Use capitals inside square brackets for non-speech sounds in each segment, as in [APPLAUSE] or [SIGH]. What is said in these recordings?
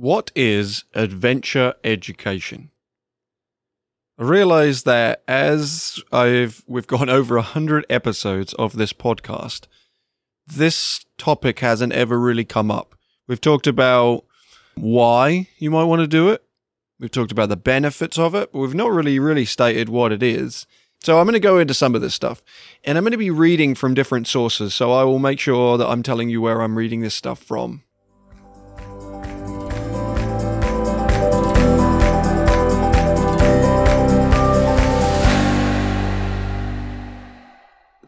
What is adventure education? I realize that as I've we've gone [LAUGHS] over a hundred episodes of this podcast, this topic hasn't ever really come up. We've talked about why you might want to do it. We've talked about the benefits of it, but we've not really really stated what it is. So I'm going to go into some of this stuff, and I'm going to be reading from different sources. So I will make sure that I'm telling you where I'm reading this stuff from.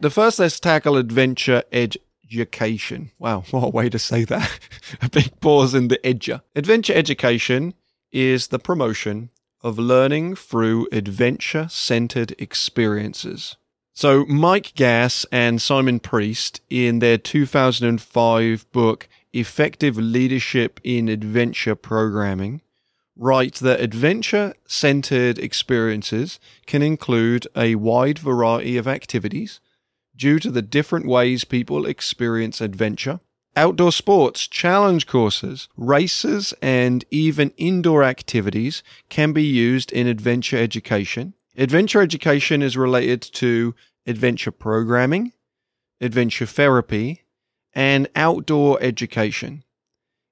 The first, let's tackle adventure education. Wow, [LAUGHS] what a way to say that. [LAUGHS] a big pause in the edger. Adventure education is the promotion of learning through adventure centered experiences. So, Mike Gass and Simon Priest, in their 2005 book, Effective Leadership in Adventure Programming, write that adventure centered experiences can include a wide variety of activities due to the different ways people experience adventure. Outdoor sports, challenge courses, races, and even indoor activities can be used in adventure education. Adventure education is related to adventure programming, adventure therapy, and outdoor education.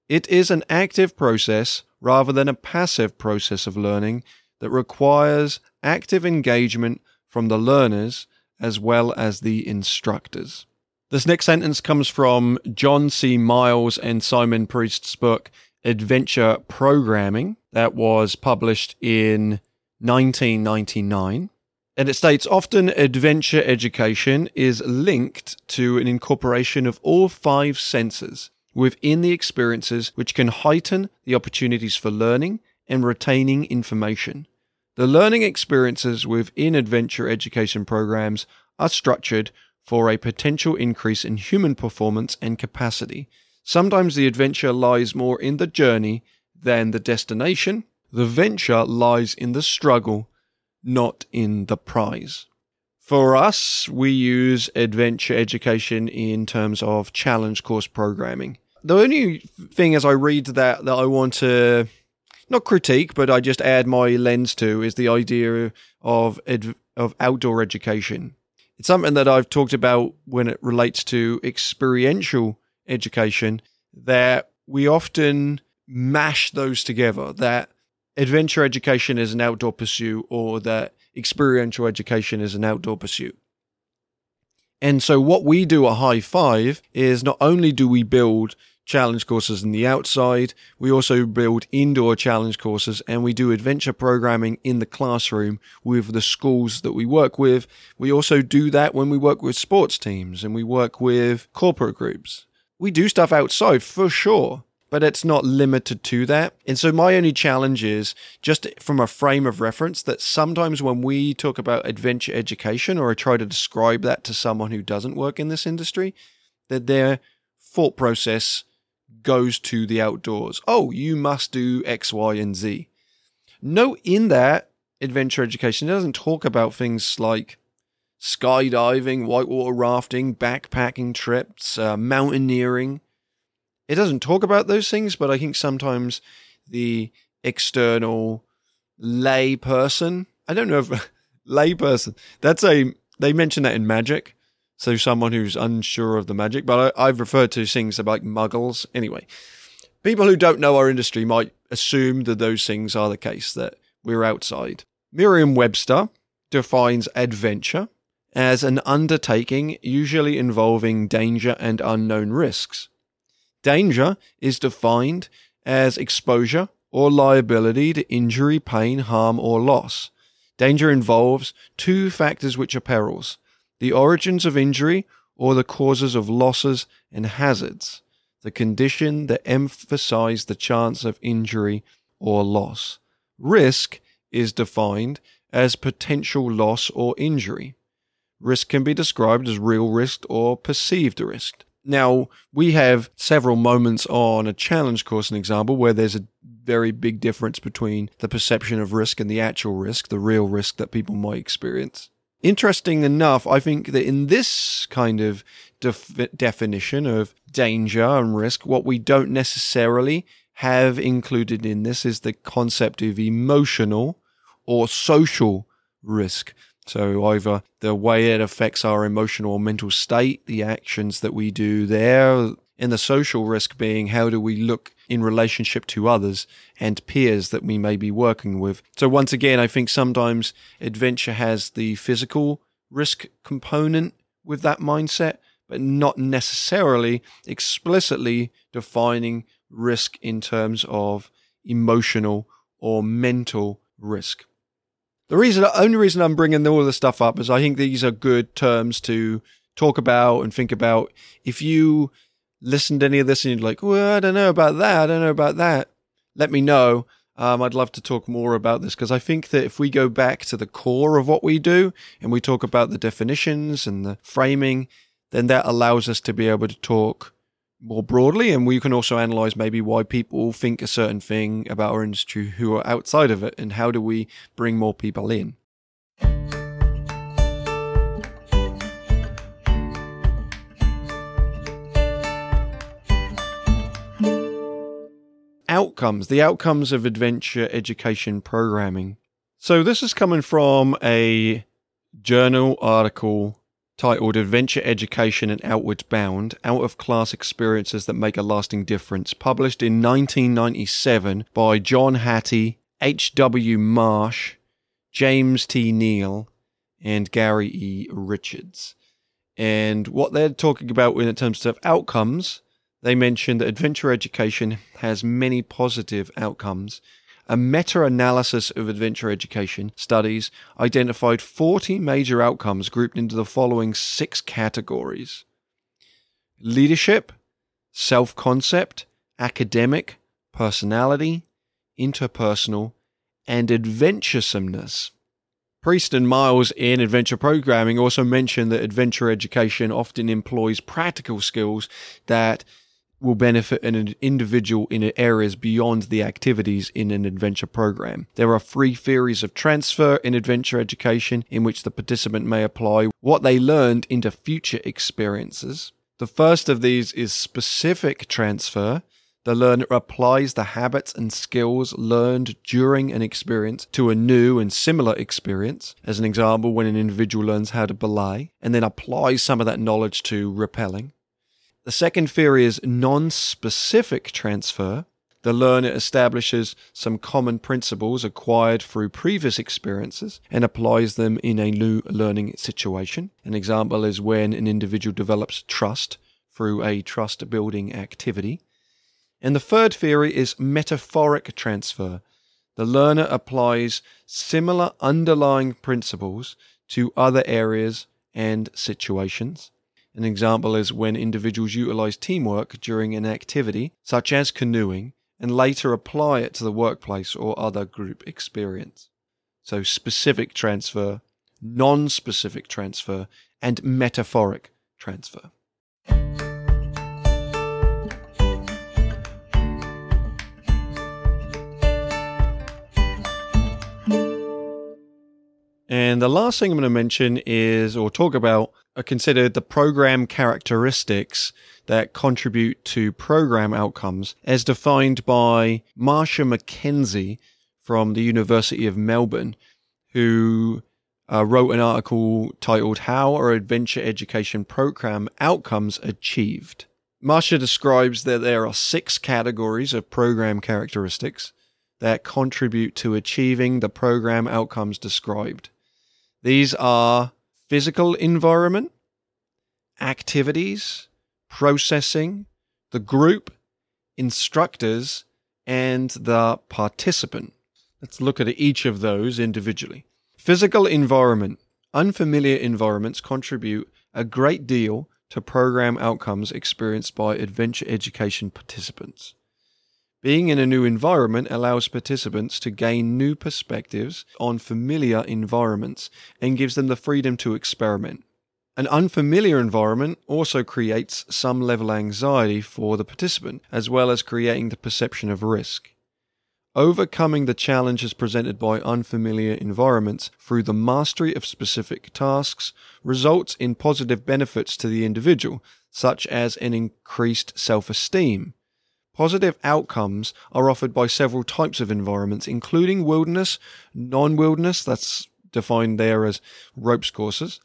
It is an active process rather than a passive process of learning that requires active engagement from the learners as well as the instructors. This next sentence comes from John C. Miles and Simon Priest's book, Adventure Programming, that was published in 1999. And it states often adventure education is linked to an incorporation of all five senses within the experiences, which can heighten the opportunities for learning and retaining information. The learning experiences within adventure education programs are structured for a potential increase in human performance and capacity. Sometimes the adventure lies more in the journey than the destination. The venture lies in the struggle, not in the prize. For us, we use adventure education in terms of challenge course programming. The only thing as I read that that I want to not critique, but I just add my lens to is the idea of of outdoor education. It's something that I've talked about when it relates to experiential education that we often mash those together that adventure education is an outdoor pursuit or that experiential education is an outdoor pursuit. And so what we do at High Five is not only do we build challenge courses in the outside. We also build indoor challenge courses and we do adventure programming in the classroom with the schools that we work with. We also do that when we work with sports teams and we work with corporate groups. We do stuff outside for sure, but it's not limited to that. And so my only challenge is just from a frame of reference that sometimes when we talk about adventure education or I try to describe that to someone who doesn't work in this industry, that their thought process goes to the outdoors. Oh, you must do X, Y, and Z. No, in that adventure education, it doesn't talk about things like skydiving, whitewater rafting, backpacking trips, uh, mountaineering. It doesn't talk about those things, but I think sometimes the external lay person, I don't know if [LAUGHS] lay person, that's a, they mention that in magic. So someone who's unsure of the magic, but I, have referred to things like muggles. Anyway, people who don't know our industry might assume that those things are the case, that we're outside. Merriam-Webster defines adventure as an undertaking usually involving danger and unknown risks. Danger is defined as exposure or liability to injury, pain, harm, or loss. Danger involves two factors which are perils the origins of injury or the causes of losses and hazards, the condition that emphasize the chance of injury or loss. Risk is defined as potential loss or injury. Risk can be described as real risk or perceived risk. Now, we have several moments on a challenge course, an example, where there's a very big difference between the perception of risk and the actual risk, the real risk that people might experience. Interesting enough, I think that in this kind of def- definition of danger and risk, what we don't necessarily have included in this is the concept of emotional or social risk. So, either the way it affects our emotional or mental state, the actions that we do there, and the social risk being how do we look in relationship to others and peers that we may be working with. So, once again, I think sometimes adventure has the physical risk component with that mindset, but not necessarily explicitly defining risk in terms of emotional or mental risk. The reason, the only reason I'm bringing all this stuff up is I think these are good terms to talk about and think about. If you listen to any of this and you're like, well, I don't know about that, I don't know about that, let me know. Um, I'd love to talk more about this because I think that if we go back to the core of what we do and we talk about the definitions and the framing, then that allows us to be able to talk more broadly. And we can also analyze maybe why people think a certain thing about our industry who are outside of it and how do we bring more people in outcomes the outcomes of adventure education programming so this is coming from a journal article titled Adventure Education and Outwards Bound Out of Class Experiences That Make a Lasting Difference, published in 1997 by John Hattie, H.W. Marsh, James T. Neill, and Gary E. Richards. And what they're talking about in terms of outcomes, they mention that adventure education has many positive outcomes a meta analysis of adventure education studies identified 40 major outcomes grouped into the following six categories leadership, self concept, academic, personality, interpersonal, and adventuresomeness. Priest and Miles in Adventure Programming also mentioned that adventure education often employs practical skills that will benefit an individual in areas beyond the activities in an adventure program. There are three theories of transfer in adventure education in which the participant may apply what they learned into future experiences. The first of these is specific transfer. The learner applies the habits and skills learned during an experience to a new and similar experience. As an example, when an individual learns how to belay and then applies some of that knowledge to rappelling. The second theory is non specific transfer. The learner establishes some common principles acquired through previous experiences and applies them in a new learning situation. An example is when an individual develops trust through a trust building activity. And the third theory is metaphoric transfer. The learner applies similar underlying principles to other areas and situations. An example is when individuals utilize teamwork during an activity, such as canoeing, and later apply it to the workplace or other group experience. So, specific transfer, non specific transfer, and metaphoric transfer. And the last thing I'm going to mention is, or talk about, are considered the program characteristics that contribute to program outcomes as defined by Marcia McKenzie from the University of Melbourne, who uh, wrote an article titled How Are Adventure Education Program Outcomes Achieved? Marcia describes that there are six categories of program characteristics that contribute to achieving the program outcomes described. These are physical environment, activities, processing, the group, instructors, and the participant. Let's look at each of those individually. Physical environment. Unfamiliar environments contribute a great deal to program outcomes experienced by adventure education participants. Being in a new environment allows participants to gain new perspectives on familiar environments and gives them the freedom to experiment. An unfamiliar environment also creates some level of anxiety for the participant, as well as creating the perception of risk. Overcoming the challenges presented by unfamiliar environments through the mastery of specific tasks results in positive benefits to the individual, such as an increased self esteem, Positive outcomes are offered by several types of environments, including wilderness, non wilderness, that's defined there as ropes courses,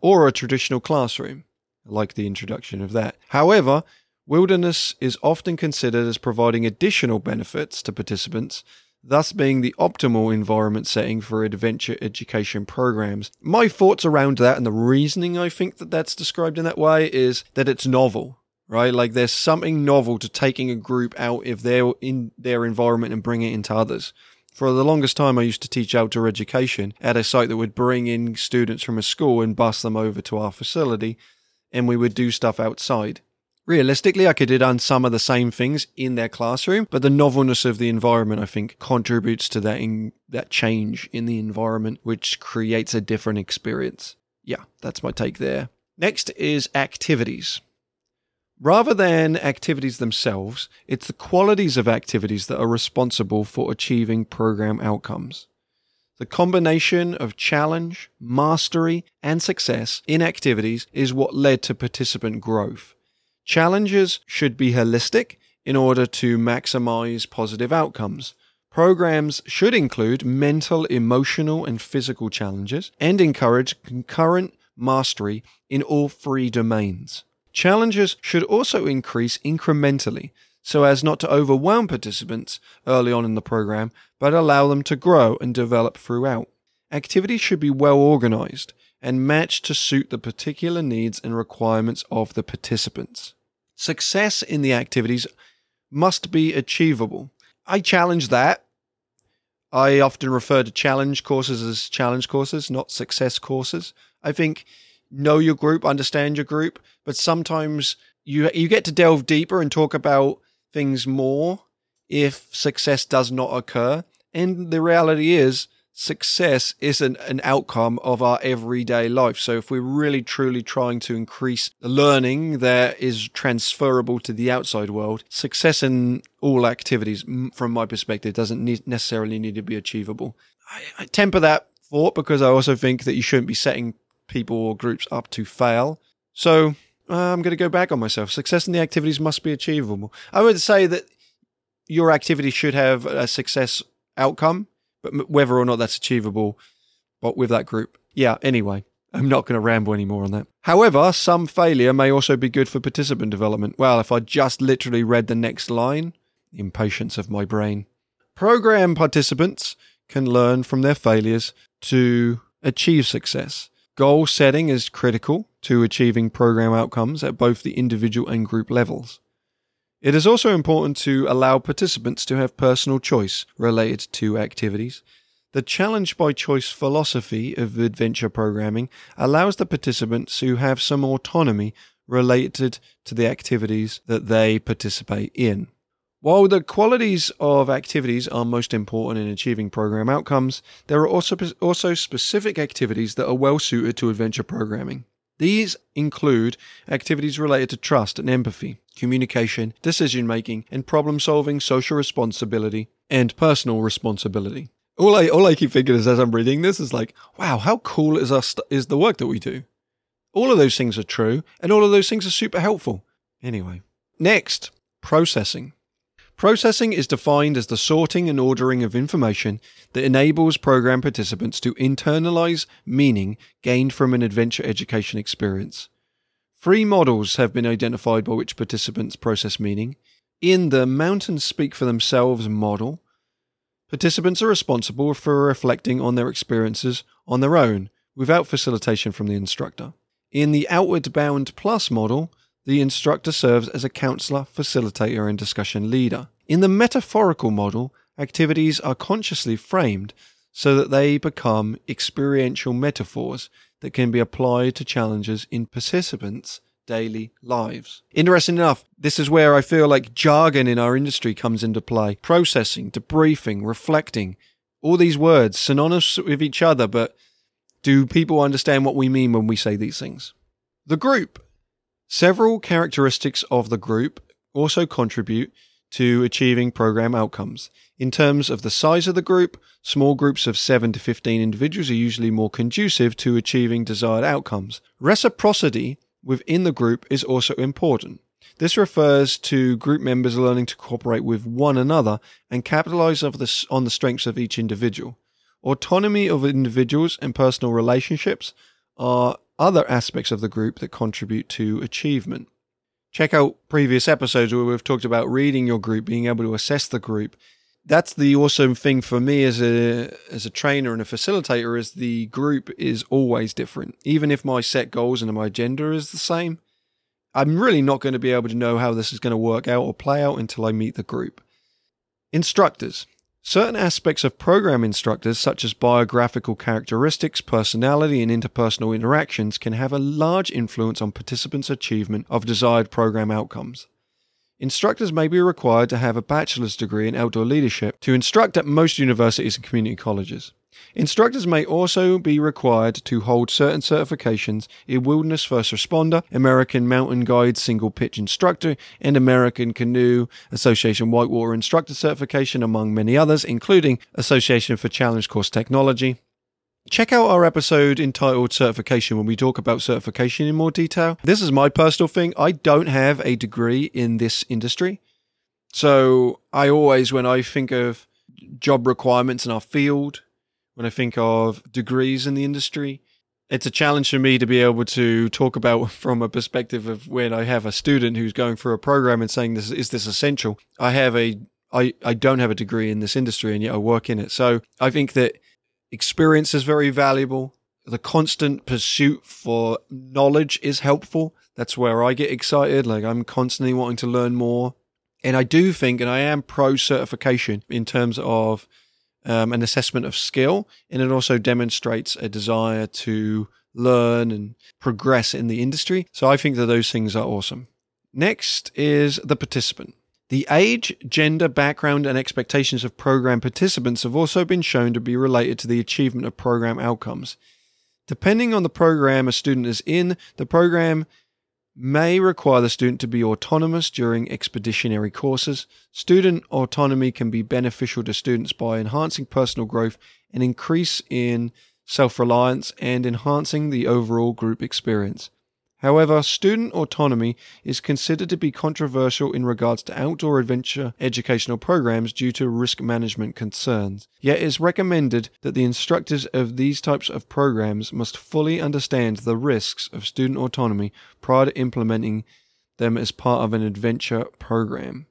or a traditional classroom. Like the introduction of that. However, wilderness is often considered as providing additional benefits to participants, thus being the optimal environment setting for adventure education programs. My thoughts around that and the reasoning I think that that's described in that way is that it's novel right? Like there's something novel to taking a group out if they're in their environment and bring it into others. For the longest time, I used to teach outdoor education at a site that would bring in students from a school and bus them over to our facility, and we would do stuff outside. Realistically, I could have done some of the same things in their classroom, but the novelness of the environment, I think, contributes to that in, that change in the environment, which creates a different experience. Yeah, that's my take there. Next is activities. Rather than activities themselves, it's the qualities of activities that are responsible for achieving program outcomes. The combination of challenge, mastery, and success in activities is what led to participant growth. Challenges should be holistic in order to maximize positive outcomes. Programs should include mental, emotional, and physical challenges and encourage concurrent mastery in all three domains. Challenges should also increase incrementally so as not to overwhelm participants early on in the program, but allow them to grow and develop throughout. Activities should be well organized and matched to suit the particular needs and requirements of the participants. Success in the activities must be achievable. I challenge that. I often refer to challenge courses as challenge courses, not success courses. I think know your group, understand your group, but sometimes you you get to delve deeper and talk about things more if success does not occur. And the reality is success isn't an outcome of our everyday life. So if we're really truly trying to increase the learning that is transferable to the outside world, success in all activities, from my perspective, doesn't necessarily need to be achievable. I, I temper that thought because I also think that you shouldn't be setting people or groups up to fail. So uh, I'm going to go back on myself. Success in the activities must be achievable. I would say that your activity should have a success outcome, but whether or not that's achievable but with that group. Yeah, anyway, I'm not going to ramble anymore on that. However, some failure may also be good for participant development. Well, if I just literally read the next line, impatience of my brain. Program participants can learn from their failures to achieve success. Goal setting is critical to achieving program outcomes at both the individual and group levels. It is also important to allow participants to have personal choice related to activities. The challenge by choice philosophy of adventure programming allows the participants to have some autonomy related to the activities that they participate in. While the qualities of activities are most important in achieving program outcomes, there are also, also specific activities that are well suited to adventure programming. These include activities related to trust and empathy, communication, decision making, and problem solving, social responsibility, and personal responsibility. All I all I keep thinking is as I'm reading this is like, wow, how cool is us is the work that we do. All of those things are true, and all of those things are super helpful. Anyway, next, processing. Processing is defined as the sorting and ordering of information that enables program participants to internalize meaning gained from an adventure education experience. Three models have been identified by which participants process meaning. In the Mountains Speak for Themselves model, participants are responsible for reflecting on their experiences on their own without facilitation from the instructor. In the Outward Bound Plus model, the instructor serves as a counselor, facilitator, and discussion leader. In the metaphorical model, activities are consciously framed so that they become experiential metaphors that can be applied to challenges in participants' daily lives. Interesting enough, this is where I feel like jargon in our industry comes into play. Processing, debriefing, reflecting, all these words synonymous with each other, but do people understand what we mean when we say these things? The group Several characteristics of the group also contribute to achieving program outcomes. In terms of the size of the group, small groups of 7 to 15 individuals are usually more conducive to achieving desired outcomes. Reciprocity within the group is also important. This refers to group members learning to cooperate with one another and capitalize on the strengths of each individual. Autonomy of individuals and personal relationships are other aspects of the group that contribute to achievement. Check out previous episodes where we've talked about reading your group, being able to assess the group. That's the awesome thing for me as a as a trainer and a facilitator is the group is always different. Even if my set goals and my agenda is the same, I'm really not going to be able to know how this is going to work out or play out until I meet the group. Instructors. Certain aspects of program instructors, such as biographical characteristics, personality, and interpersonal interactions, can have a large influence on participants' achievement of desired program outcomes. Instructors may be required to have a bachelor's degree in outdoor leadership to instruct at most universities and community colleges. Instructors may also be required to hold certain certifications in Wilderness First Responder, American Mountain Guide Single Pitch Instructor, and American Canoe Association Whitewater Instructor Certification, among many others, including Association for Challenge Course Technology. Check out our episode entitled Certification when we talk about certification in more detail. This is my personal thing. I don't have a degree in this industry. So I always, when I think of job requirements in our field, when I think of degrees in the industry. It's a challenge for me to be able to talk about [LAUGHS] from a perspective of when I have a student who's going through a program and saying this is this essential. I have a I, I don't have a degree in this industry and yet I work in it. So I think that experience is very valuable. The constant pursuit for knowledge is helpful. That's where I get excited. Like I'm constantly wanting to learn more. And I do think, and I am pro certification in terms of um, an assessment of skill, and it also demonstrates a desire to learn and progress in the industry. So I think that those things are awesome. Next is the participant. The age, gender, background, and expectations of program participants have also been shown to be related to the achievement of program outcomes. Depending on the program a student is in, the program may require the student to be autonomous during expeditionary courses. Student autonomy can be beneficial to students by enhancing personal growth and increase in self-reliance and enhancing the overall group experience. However, student autonomy is considered to be controversial in regards to outdoor adventure educational programs due to risk management concerns. Yet it is recommended that the instructors of these types of programs must fully understand the risks of student autonomy prior to implementing them as part of an adventure program.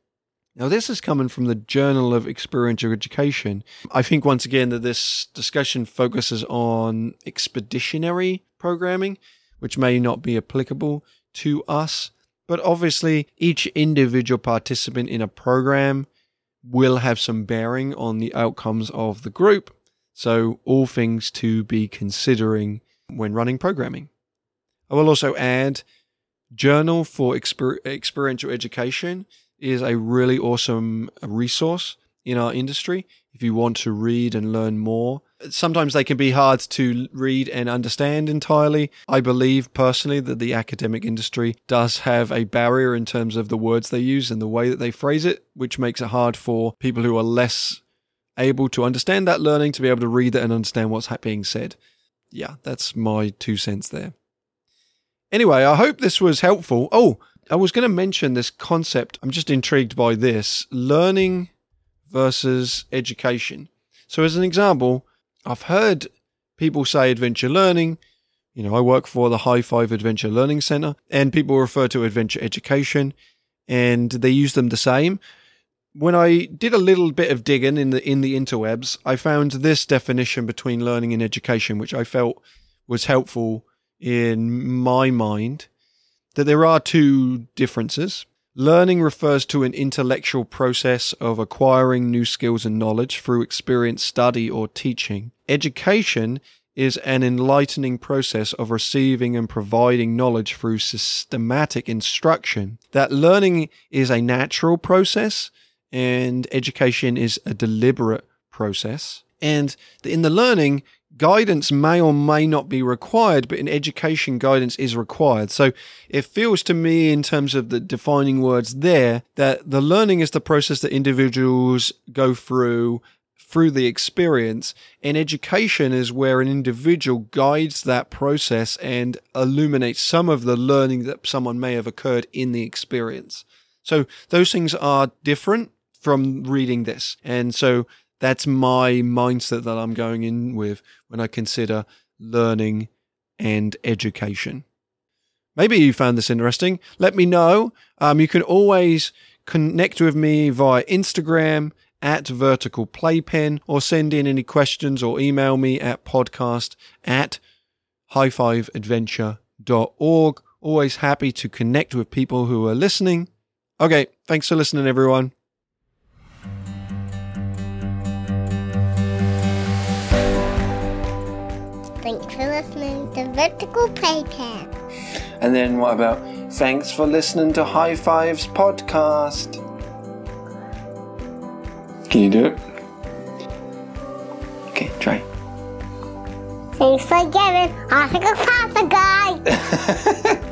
Now, this is coming from the Journal of Experiential Education. I think once again that this discussion focuses on expeditionary programming which may not be applicable to us. But obviously, each individual participant in a program will have some bearing on the outcomes of the group. So, all things to be considering when running programming. I will also add Journal for Exper- Experiential Education is a really awesome resource in our industry if you want to read and learn more. Sometimes they can be hard to read and understand entirely. I believe personally that the academic industry does have a barrier in terms of the words they use and the way that they phrase it, which makes it hard for people who are less able to understand that learning to be able to read it and understand what's being said. Yeah, that's my two cents there. Anyway, I hope this was helpful. Oh, I was going to mention this concept. I'm just intrigued by this learning versus education. So, as an example, I've heard people say adventure learning. You know, I work for the High Five Adventure Learning Center, and people refer to adventure education, and they use them the same. When I did a little bit of digging in the in the interwebs, I found this definition between learning and education, which I felt was helpful in my mind. That there are two differences. Learning refers to an intellectual process of acquiring new skills and knowledge through experience, study, or teaching. Education is an enlightening process of receiving and providing knowledge through systematic instruction. That learning is a natural process and education is a deliberate process. And in the learning, guidance may or may not be required, but in education, guidance is required. So it feels to me, in terms of the defining words there, that the learning is the process that individuals go through through the experience, and education is where an individual guides that process and illuminates some of the learning that someone may have occurred in the experience. So those things are different from reading this. And so that's my mindset that I'm going in with when I consider learning and education. Maybe you found this interesting. Let me know. Um, you can always connect with me via Instagram at vertical playpen or send in any questions or email me at podcast at highfiveadventure.org. Always happy to connect with people who are listening. Okay, thanks for listening, everyone. For listening to Vertical Playpen. And then what about thanks for listening to High Fives podcast? Can you do it? Okay, try. Thanks for giving. I think a guy. [LAUGHS]